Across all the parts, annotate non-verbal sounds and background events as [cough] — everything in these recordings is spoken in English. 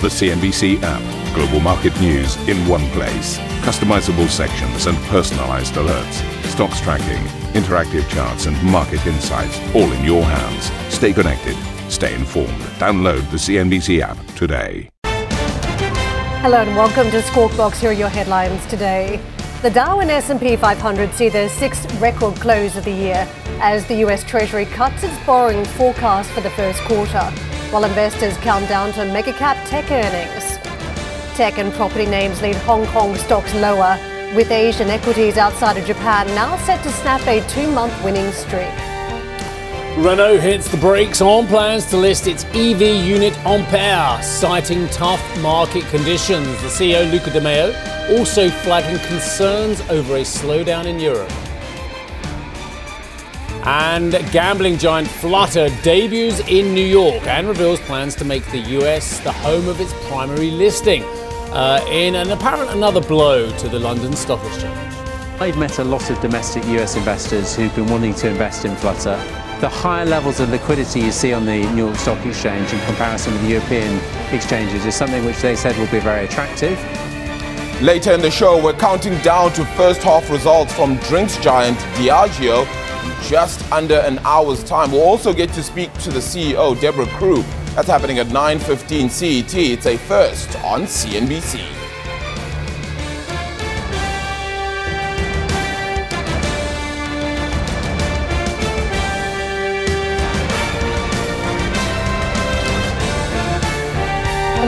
The CNBC app. Global market news in one place. Customizable sections and personalized alerts. Stocks tracking, interactive charts, and market insights all in your hands. Stay connected. Stay informed. Download the CNBC app today. Hello and welcome to Squawk Box. Here are your headlines today. The Dow and S&P 500 see their sixth record close of the year as the US Treasury cuts its borrowing forecast for the first quarter while investors count down to mega cap tech earnings. Tech and property names lead Hong Kong stocks lower, with Asian equities outside of Japan now set to snap a two month winning streak. Renault hits the brakes on plans to list its EV unit Ampere, citing tough market conditions. The CEO, Luca De Meo, also flagging concerns over a slowdown in Europe. And gambling giant Flutter debuts in New York and reveals plans to make the US the home of its primary listing uh, in an apparent another blow to the London Stock Exchange. I've met a lot of domestic US investors who've been wanting to invest in Flutter. The higher levels of liquidity you see on the New York Stock Exchange in comparison with the European exchanges is something which they said will be very attractive. Later in the show, we're counting down to first half results from drinks giant Diageo just under an hour's time. We'll also get to speak to the CEO, Debra Crew. That's happening at 9.15 CET. It's a first on CNBC.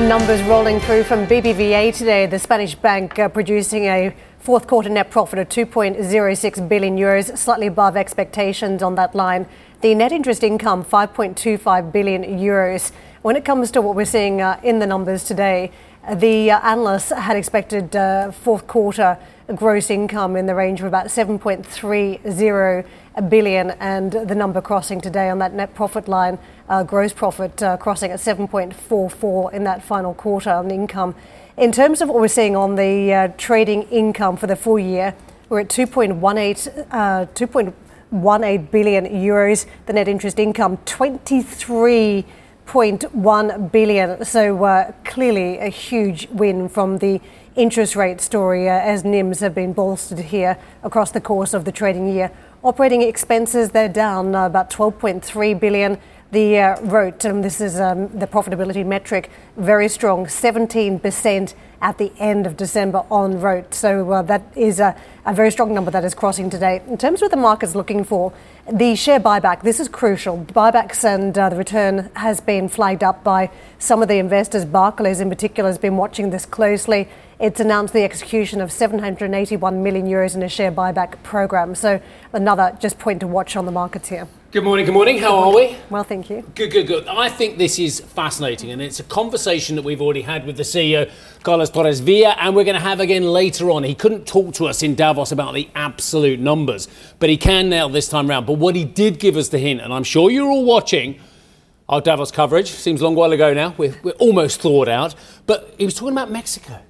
Numbers rolling through from BBVA today, the Spanish bank uh, producing a Fourth quarter net profit of 2.06 billion euros, slightly above expectations on that line. The net interest income, 5.25 billion euros. When it comes to what we're seeing uh, in the numbers today, the uh, analysts had expected uh, fourth quarter gross income in the range of about 7.30 billion, and the number crossing today on that net profit line, uh, gross profit uh, crossing at 7.44 in that final quarter on income. In terms of what we're seeing on the uh, trading income for the full year, we're at 2.18, uh, 2.18 billion euros. The net interest income, 23.1 billion. So uh, clearly a huge win from the interest rate story uh, as NIMs have been bolstered here across the course of the trading year. Operating expenses, they're down uh, about 12.3 billion. The uh, ROTE, um, this is um, the profitability metric, very strong, 17% at the end of December on ROTE. So uh, that is a, a, very strong number that is crossing today. In terms of what the market's looking for, the share buyback, this is crucial. Buybacks and uh, the return has been flagged up by some of the investors. Barclays, in particular, has been watching this closely. It's announced the execution of 781 million euros in a share buyback program. So another just point to watch on the markets here. Good morning, good morning. How are we? Well, thank you. Good, good, good. I think this is fascinating, and it's a conversation that we've already had with the CEO, Carlos Torres Vila, and we're going to have again later on. He couldn't talk to us in Davos about the absolute numbers, but he can now this time round. But what he did give us the hint, and I'm sure you're all watching our Davos coverage, seems a long while ago now, we're, we're almost thawed out, but he was talking about Mexico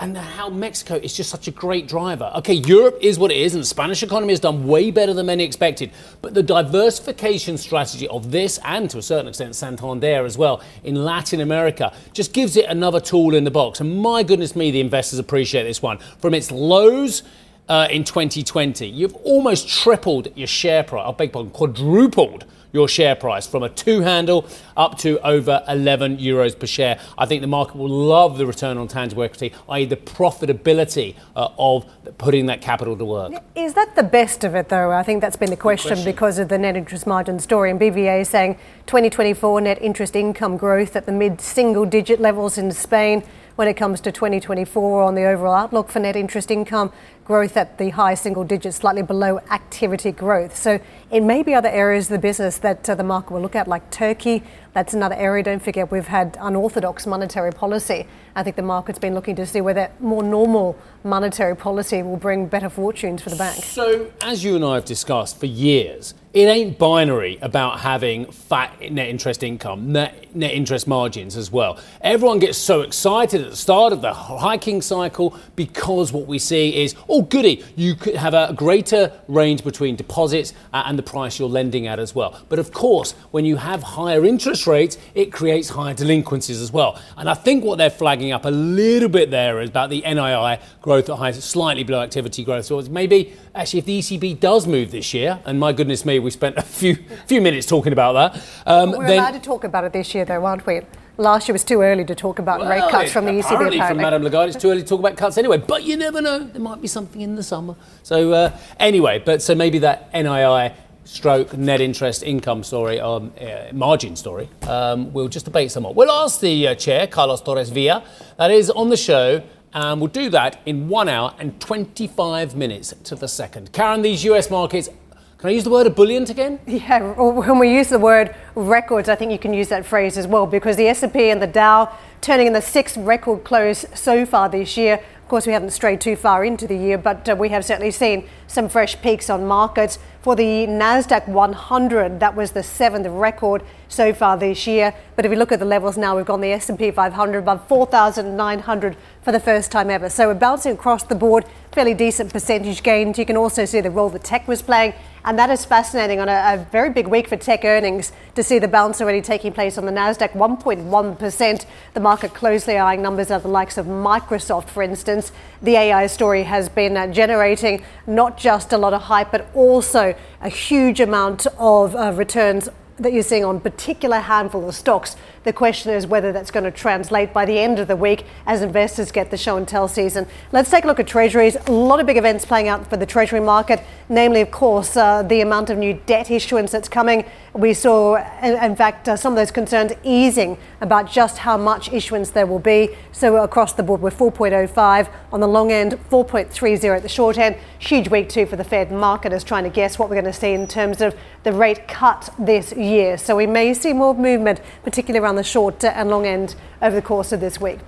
and how Mexico is just such a great driver. Okay, Europe is what it is, and the Spanish economy has done way better than many expected. But the diversification strategy of this, and to a certain extent Santander as well, in Latin America, just gives it another tool in the box. And my goodness me, the investors appreciate this one. From its lows uh, in 2020, you've almost tripled your share price, I beg pardon, quadrupled your share price from a two handle up to over 11 euros per share. I think the market will love the return on tangible equity, i.e., the profitability uh, of putting that capital to work. Is that the best of it, though? I think that's been the question, question. because of the net interest margin story. And BBVA is saying 2024 net interest income growth at the mid single digit levels in Spain when it comes to 2024 on the overall outlook for net interest income growth at the high single digits, slightly below activity growth. So it may be other areas of the business that uh, the market will look at, like Turkey. That's another area. Don't forget, we've had unorthodox monetary policy. I think the market's been looking to see whether more normal monetary policy will bring better fortunes for the bank. So, as you and I have discussed for years, it ain't binary about having fat net interest income, net, net interest margins as well. Everyone gets so excited at the start of the hiking cycle because what we see is, oh, goody, you could have a greater range between deposits and and the price you're lending at as well. But of course, when you have higher interest rates, it creates higher delinquencies as well. And I think what they're flagging up a little bit there is about the NII growth at high, slightly below activity growth. So maybe actually if the ECB does move this year, and my goodness me, we spent a few [laughs] few minutes talking about that. Um, we're then, allowed to talk about it this year, though, aren't we? Last year was too early to talk about well, rate cuts from the ECB. Apparently. from Madame Lagarde, it's too early to talk about cuts anyway. But you never know; there might be something in the summer. So uh, anyway, but so maybe that NII stroke net interest income story, um, uh, margin story, um, we'll just debate some more. We'll ask the uh, chair, Carlos Torres Vila, that is on the show, and we'll do that in one hour and 25 minutes to the second. Karen, these US markets can I use the word ebullient again? Yeah, when we use the word records, I think you can use that phrase as well because the S&P and the Dow turning in the sixth record close so far this year. Of course, we haven't strayed too far into the year, but uh, we have certainly seen some fresh peaks on markets. For the Nasdaq 100, that was the seventh record so far this year. But if we look at the levels now, we've gone the S&P 500 above 4,900 for the first time ever. So we're bouncing across the board, fairly decent percentage gains. You can also see the role the tech was playing and that is fascinating on a, a, very big week for tech earnings to see the bounce already taking place on the Nasdaq 1.1%. The market closely eyeing numbers of the likes of Microsoft, for instance. The AI story has been uh, generating not just a lot of hype, but also a huge amount of uh, returns that you're seeing on particular handful of stocks. The question is whether that's going to translate by the end of the week as investors get the show and tell season. Let's take a look at treasuries. A lot of big events playing out for the treasury market, namely, of course, uh, the amount of new debt issuance that's coming. We saw, in fact, uh, some of those concerns easing about just how much issuance there will be. So across the board, we're 4.05 on the long end, 4.30 at the short end. Huge week too for the Fed. Market is trying to guess what we're going to see in terms of the rate cut this year. So we may see more movement, particularly around the short and long end over the course of this week.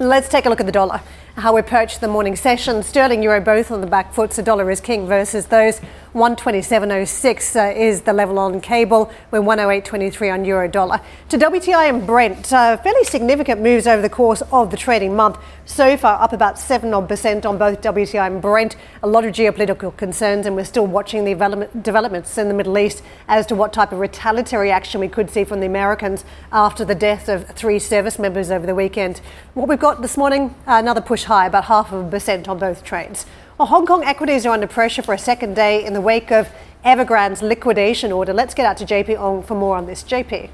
Let's take a look at the dollar how we approach the morning session. Sterling euro both on the back foot, so dollar is king versus those. 127.06 uh, is the level on cable. We're 108.23 on euro dollar. To WTI and Brent, uh, fairly significant moves over the course of the trading month. So far, up about 7 odd percent on both WTI and Brent. A lot of geopolitical concerns, and we're still watching the development, developments in the Middle East as to what type of retaliatory action we could see from the Americans after the death of three service members over the weekend. What we've got this morning, another push high, about half of a percent on both trades. Well, Hong Kong equities are under pressure for a second day in the wake of Evergrande's liquidation order. Let's get out to JP Ong for more on this. JP.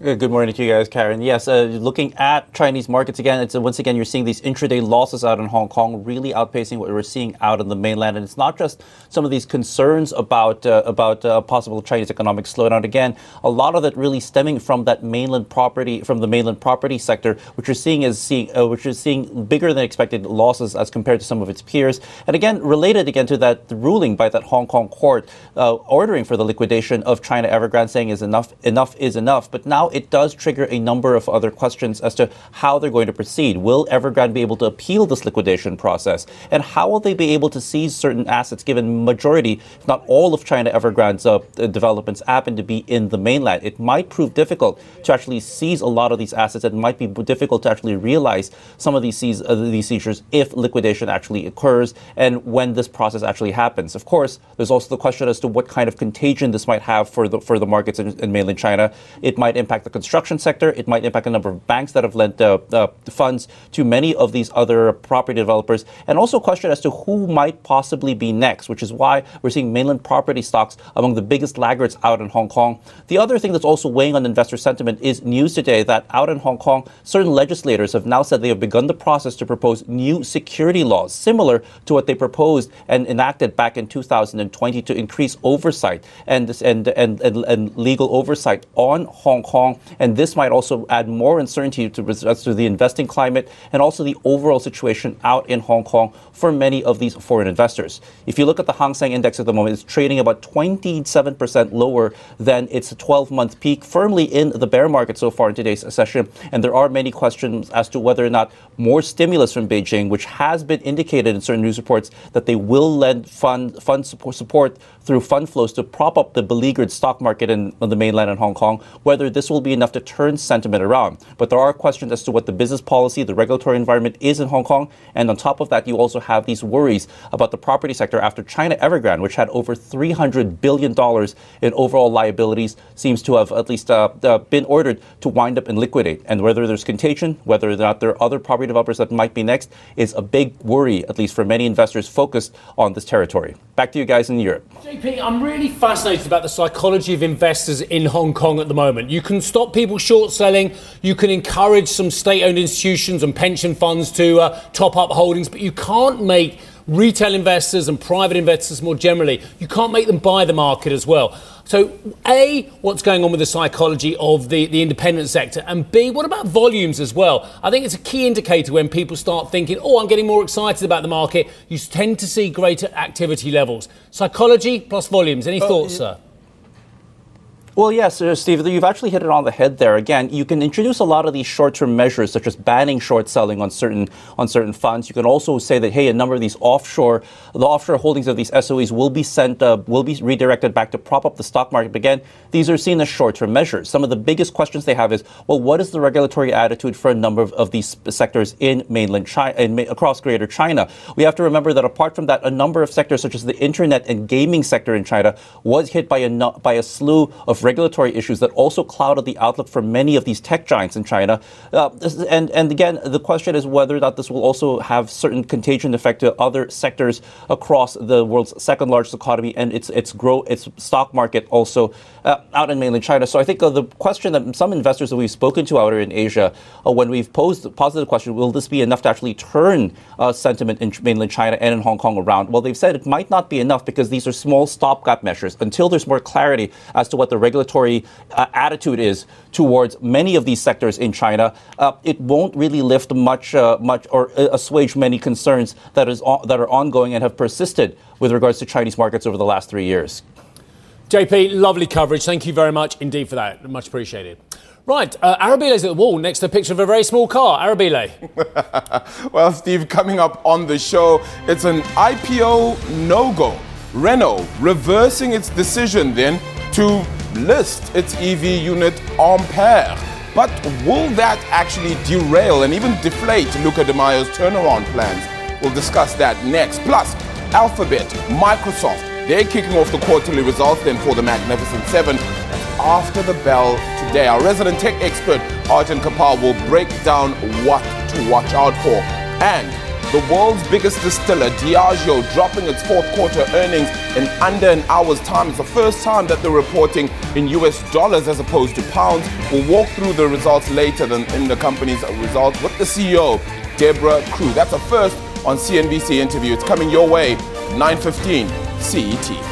Good morning to you guys, Karen. Yes, uh, looking at Chinese markets again, it's uh, once again you're seeing these intraday losses out in Hong Kong, really outpacing what we're seeing out in the mainland. And it's not just some of these concerns about uh, about uh, possible Chinese economic slowdown. Again, a lot of that really stemming from that mainland property, from the mainland property sector, which you're seeing is seeing, uh, which is seeing bigger than expected losses as compared to some of its peers. And again, related again to that ruling by that Hong Kong court uh, ordering for the liquidation of China Evergrande, saying is enough, enough is enough. But now it does trigger a number of other questions as to how they're going to proceed. Will Evergrande be able to appeal this liquidation process? And how will they be able to seize certain assets given majority, if not all of China Evergrande's uh, developments happen to be in the mainland? It might prove difficult to actually seize a lot of these assets. It might be difficult to actually realize some of these, uh, these seizures if liquidation actually occurs and when this process actually happens. Of course, there's also the question as to what kind of contagion this might have for the, for the markets in, in mainland China. It might impact the construction sector. It might impact a number of banks that have lent uh, uh, funds to many of these other property developers, and also question as to who might possibly be next, which is why we're seeing mainland property stocks among the biggest laggards out in Hong Kong. The other thing that's also weighing on investor sentiment is news today that out in Hong Kong, certain legislators have now said they have begun the process to propose new security laws, similar to what they proposed and enacted back in 2020 to increase oversight and, and, and, and, and legal oversight on Hong Kong and this might also add more uncertainty to, to the investing climate and also the overall situation out in Hong Kong for many of these foreign investors. If you look at the Hang Seng Index at the moment, it's trading about 27% lower than its 12 month peak, firmly in the bear market so far in today's session. And there are many questions as to whether or not more stimulus from Beijing, which has been indicated in certain news reports that they will lend fund, fund support through fund flows to prop up the beleaguered stock market in, the mainland in Hong Kong, whether this will be enough to turn sentiment around. But there are questions as to what the business policy, the regulatory environment is in Hong Kong. And on top of that, you also have these worries about the property sector after China Evergrande, which had over $300 billion in overall liabilities, seems to have at least uh, uh, been ordered to wind up and liquidate. And whether there's contagion, whether or not there are other property developers that might be next, is a big worry, at least for many investors focused on this territory. Back to you guys in Europe. JP, I'm really fascinated about the psychology of investors in Hong Kong at the moment. You can stop people short selling, you can encourage some state owned institutions and pension funds to uh, top up holdings, but you can't make retail investors and private investors more generally, you can't make them buy the market as well. So, A, what's going on with the psychology of the, the independent sector? And B, what about volumes as well? I think it's a key indicator when people start thinking, oh, I'm getting more excited about the market. You tend to see greater activity levels. Psychology plus volumes. Any uh, thoughts, sir? Well, yes, uh, Steve, you've actually hit it on the head there. Again, you can introduce a lot of these short-term measures, such as banning short selling on certain on certain funds. You can also say that hey, a number of these offshore, the offshore holdings of these SOEs will be sent, uh, will be redirected back to prop up the stock market. But again, these are seen as short-term measures. Some of the biggest questions they have is, well, what is the regulatory attitude for a number of, of these sectors in mainland China, in, across Greater China? We have to remember that apart from that, a number of sectors, such as the internet and gaming sector in China, was hit by a by a slew of regulatory issues that also clouded the outlook for many of these tech giants in China. Uh, and, and again, the question is whether or not this will also have certain contagion effect to other sectors across the world's second largest economy and its, its grow, its stock market also uh, out in mainland China. So I think uh, the question that some investors that we've spoken to out in Asia, uh, when we've posed the positive question, will this be enough to actually turn uh, sentiment in mainland China and in Hong Kong around? Well, they've said it might not be enough because these are small stopgap measures until there's more clarity as to what the regulatory uh, attitude is towards many of these sectors in China. Uh, it won't really lift much, much or assuage many concerns that is that are ongoing and have persisted with regards to Chinese markets over the last three years. JP, lovely coverage. Thank you very much indeed for that. Much appreciated. Right, uh, Arabile's at the wall next to a picture of a very small car. Arabile. [laughs] well, Steve, coming up on the show, it's an IPO no go. Renault reversing its decision then to list its EV unit Ampere. But will that actually derail and even deflate Luca De Meo's turnaround plans? We'll discuss that next. Plus, Alphabet, Microsoft, they're kicking off the quarterly results then for the Magnificent Seven. After the bell today, our resident tech expert, Arjun Kharpal, will break down what to watch out for. And the world's biggest distiller, Diageo, dropping its fourth quarter earnings in under an hour's time. It's the first time that they're reporting in US dollars as opposed to pounds. We'll walk through the results later than in the company's results with the CEO, Debra Crew. That's a first on CNBC interview. It's coming your way, 915. CET.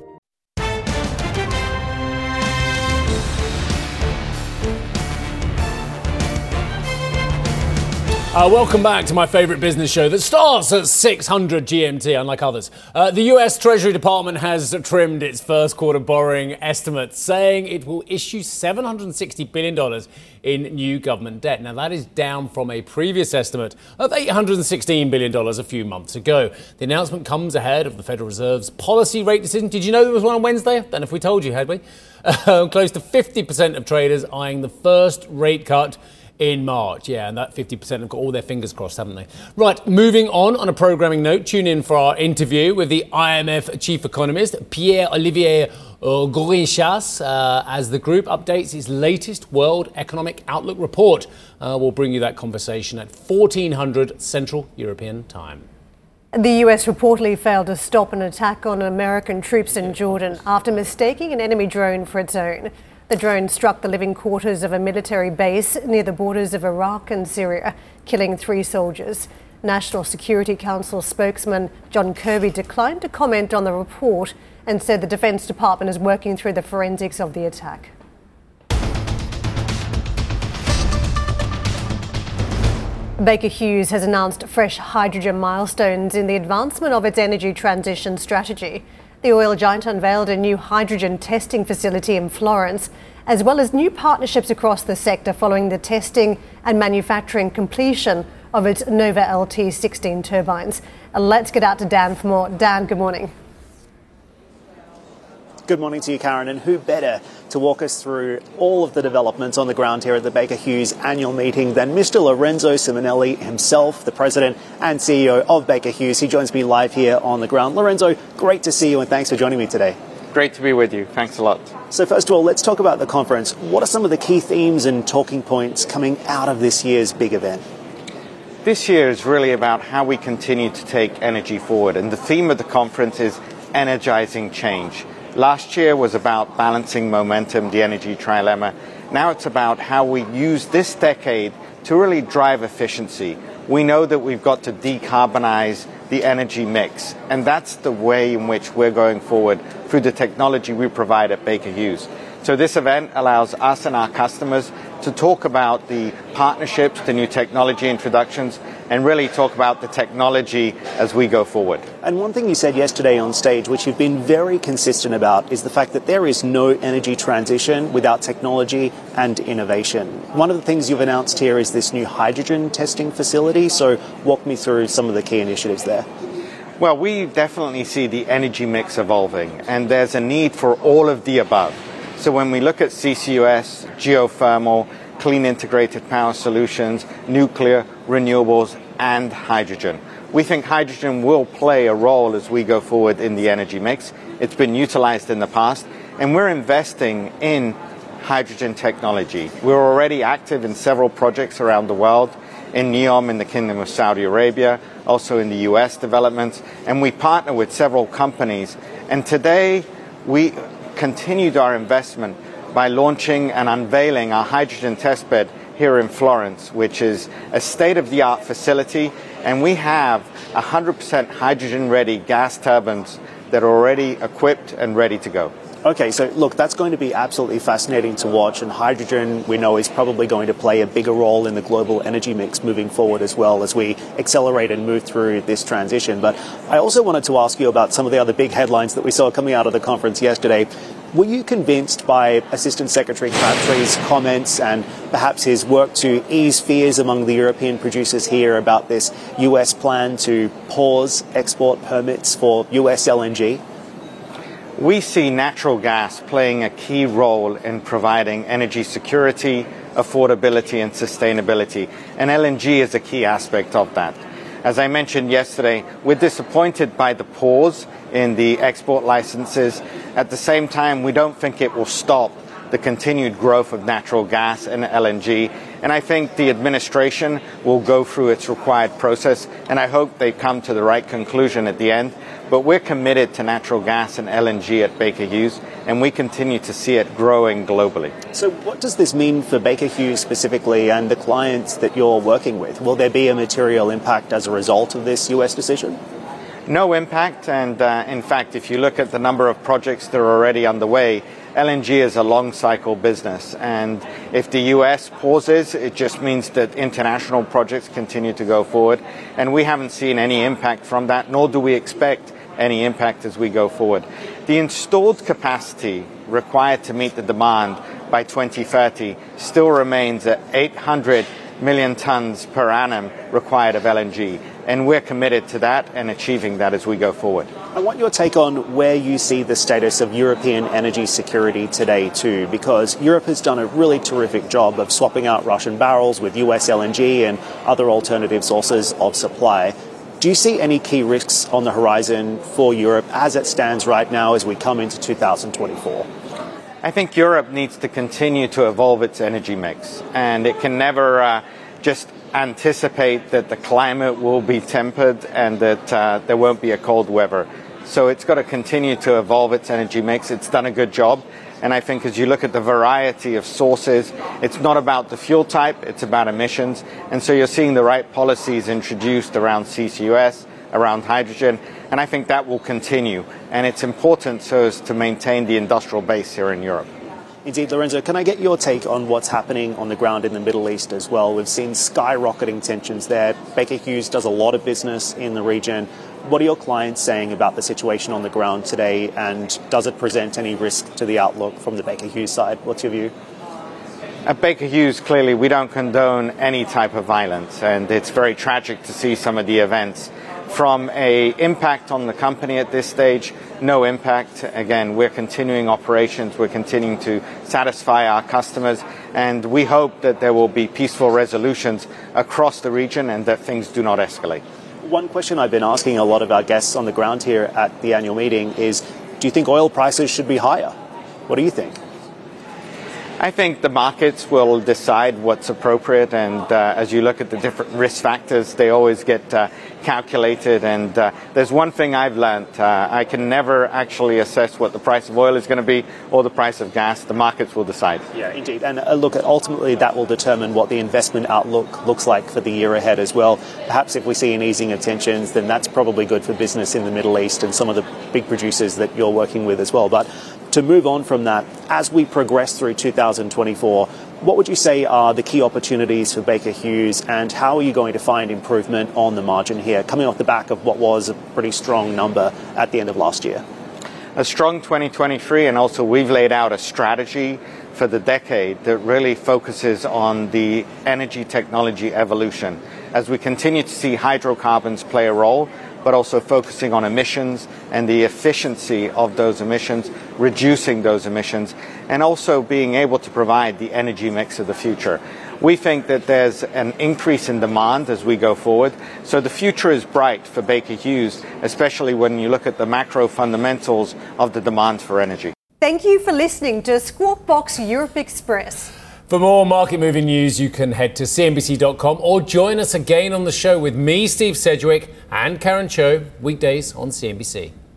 Uh, welcome back to my favourite business show that starts at 600 GMT, unlike others. Uh, the US Treasury Department has trimmed its first quarter borrowing estimate, saying it will issue $760 billion in new government debt. Now, that is down from a previous estimate of $816 billion a few months ago. The announcement comes ahead of the Federal Reserve's policy rate decision. Did you know there was one on Wednesday? Then, if we told you, had we? [laughs] Uh, close to 50% of traders eyeing the first rate cut in March. Yeah, and that 50% have got all their fingers crossed, haven't they? Right, moving on on a programming note, tune in for our interview with the IMF chief economist, Pierre Olivier uh, Gourinchas, uh, as the group updates its latest World Economic Outlook report. Uh, we'll bring you that conversation at 1400 Central European Time. The US reportedly failed to stop an attack on American troops in Jordan after mistaking an enemy drone for its own. The drone struck the living quarters of a military base near the borders of Iraq and Syria, killing three soldiers. National Security Council spokesman John Kirby declined to comment on the report and said the Defence Department is working through the forensics of the attack. Baker Hughes has announced fresh hydrogen milestones in the advancement of its energy transition strategy. The oil giant unveiled a new hydrogen testing facility in Florence, as well as new partnerships across the sector following the testing and manufacturing completion of its Nova LT 16 turbines. Let's get out to Dan for more. Dan, good morning. Good morning to you, Karen. And who better to walk us through all of the developments on the ground here at the Baker Hughes annual meeting than Mr. Lorenzo Simonelli himself, the president and CEO of Baker Hughes. He joins me live here on the ground. Lorenzo, great to see you and thanks for joining me today. Great to be with you. Thanks a lot. So, first of all, let's talk about the conference. What are some of the key themes and talking points coming out of this year's big event? This year is really about how we continue to take energy forward, and the theme of the conference is energizing change. Last year was about balancing momentum, the energy trilemma. Now it's about how we use this decade to really drive efficiency. We know that we've got to decarbonize the energy mix, and that's the way in which we're going forward through the technology we provide at Baker Hughes. So this event allows us and our customers to talk about the partnerships, the new technology introductions, and really talk about the technology as we go forward. And one thing you said yesterday on stage, which you've been very consistent about, is the fact that there is no energy transition without technology and innovation. One of the things you've announced here is this new hydrogen testing facility. So, walk me through some of the key initiatives there. Well, we definitely see the energy mix evolving, and there's a need for all of the above. So, when we look at CCUS, geothermal, clean integrated power solutions, nuclear, renewables, and hydrogen. We think hydrogen will play a role as we go forward in the energy mix. It's been utilized in the past, and we're investing in hydrogen technology. We're already active in several projects around the world, in NEOM in the Kingdom of Saudi Arabia, also in the US developments, and we partner with several companies. And today, we continued our investment by launching and unveiling our hydrogen testbed here in Florence, which is a state of the art facility. And we have 100% hydrogen ready gas turbines that are already equipped and ready to go. Okay, so look, that's going to be absolutely fascinating to watch, and hydrogen we know is probably going to play a bigger role in the global energy mix moving forward as well as we accelerate and move through this transition. But I also wanted to ask you about some of the other big headlines that we saw coming out of the conference yesterday. Were you convinced by Assistant Secretary Crabtree's comments and perhaps his work to ease fears among the European producers here about this US plan to pause export permits for US LNG? We see natural gas playing a key role in providing energy security, affordability, and sustainability, and LNG is a key aspect of that. As I mentioned yesterday, we're disappointed by the pause in the export licenses. At the same time, we don't think it will stop the continued growth of natural gas and LNG. And I think the administration will go through its required process, and I hope they come to the right conclusion at the end. But we're committed to natural gas and LNG at Baker Hughes, and we continue to see it growing globally. So, what does this mean for Baker Hughes specifically and the clients that you're working with? Will there be a material impact as a result of this US decision? No impact, and uh, in fact, if you look at the number of projects that are already underway, LNG is a long cycle business, and if the US pauses, it just means that international projects continue to go forward, and we haven't seen any impact from that, nor do we expect any impact as we go forward. The installed capacity required to meet the demand by 2030 still remains at 800 million tons per annum required of LNG. And we're committed to that and achieving that as we go forward. I want your take on where you see the status of European energy security today, too, because Europe has done a really terrific job of swapping out Russian barrels with US LNG and other alternative sources of supply. Do you see any key risks on the horizon for Europe as it stands right now as we come into 2024? I think Europe needs to continue to evolve its energy mix, and it can never uh, just anticipate that the climate will be tempered and that uh, there won't be a cold weather. So it's got to continue to evolve its energy mix. It's done a good job. And I think as you look at the variety of sources, it's not about the fuel type, it's about emissions. And so you're seeing the right policies introduced around CCUS, around hydrogen, and I think that will continue. And it's important so as to maintain the industrial base here in Europe. Indeed, Lorenzo, can I get your take on what's happening on the ground in the Middle East as well? We've seen skyrocketing tensions there. Baker Hughes does a lot of business in the region. What are your clients saying about the situation on the ground today, and does it present any risk to the outlook from the Baker Hughes side? What's your view? At Baker Hughes, clearly, we don't condone any type of violence, and it's very tragic to see some of the events. From a impact on the company at this stage, no impact. Again, we're continuing operations, we're continuing to satisfy our customers, and we hope that there will be peaceful resolutions across the region and that things do not escalate. One question I've been asking a lot of our guests on the ground here at the annual meeting is do you think oil prices should be higher? What do you think? I think the markets will decide what's appropriate, and uh, as you look at the different risk factors, they always get uh, calculated. And uh, there's one thing I've learned uh, I can never actually assess what the price of oil is going to be or the price of gas. The markets will decide. Yeah, indeed. And uh, look, ultimately, that will determine what the investment outlook looks like for the year ahead as well. Perhaps if we see an easing of tensions, then that's probably good for business in the Middle East and some of the big producers that you're working with as well. But to move on from that, as we progress through 2024, what would you say are the key opportunities for Baker Hughes, and how are you going to find improvement on the margin here, coming off the back of what was a pretty strong number at the end of last year? A strong 2023, and also we've laid out a strategy for the decade that really focuses on the energy technology evolution. As we continue to see hydrocarbons play a role, but also focusing on emissions and the efficiency of those emissions, reducing those emissions, and also being able to provide the energy mix of the future. We think that there's an increase in demand as we go forward. So the future is bright for Baker Hughes, especially when you look at the macro fundamentals of the demand for energy. Thank you for listening to Squawk Box Europe Express. For more market moving news, you can head to CNBC.com or join us again on the show with me, Steve Sedgwick, and Karen Tso, weekdays on CNBC.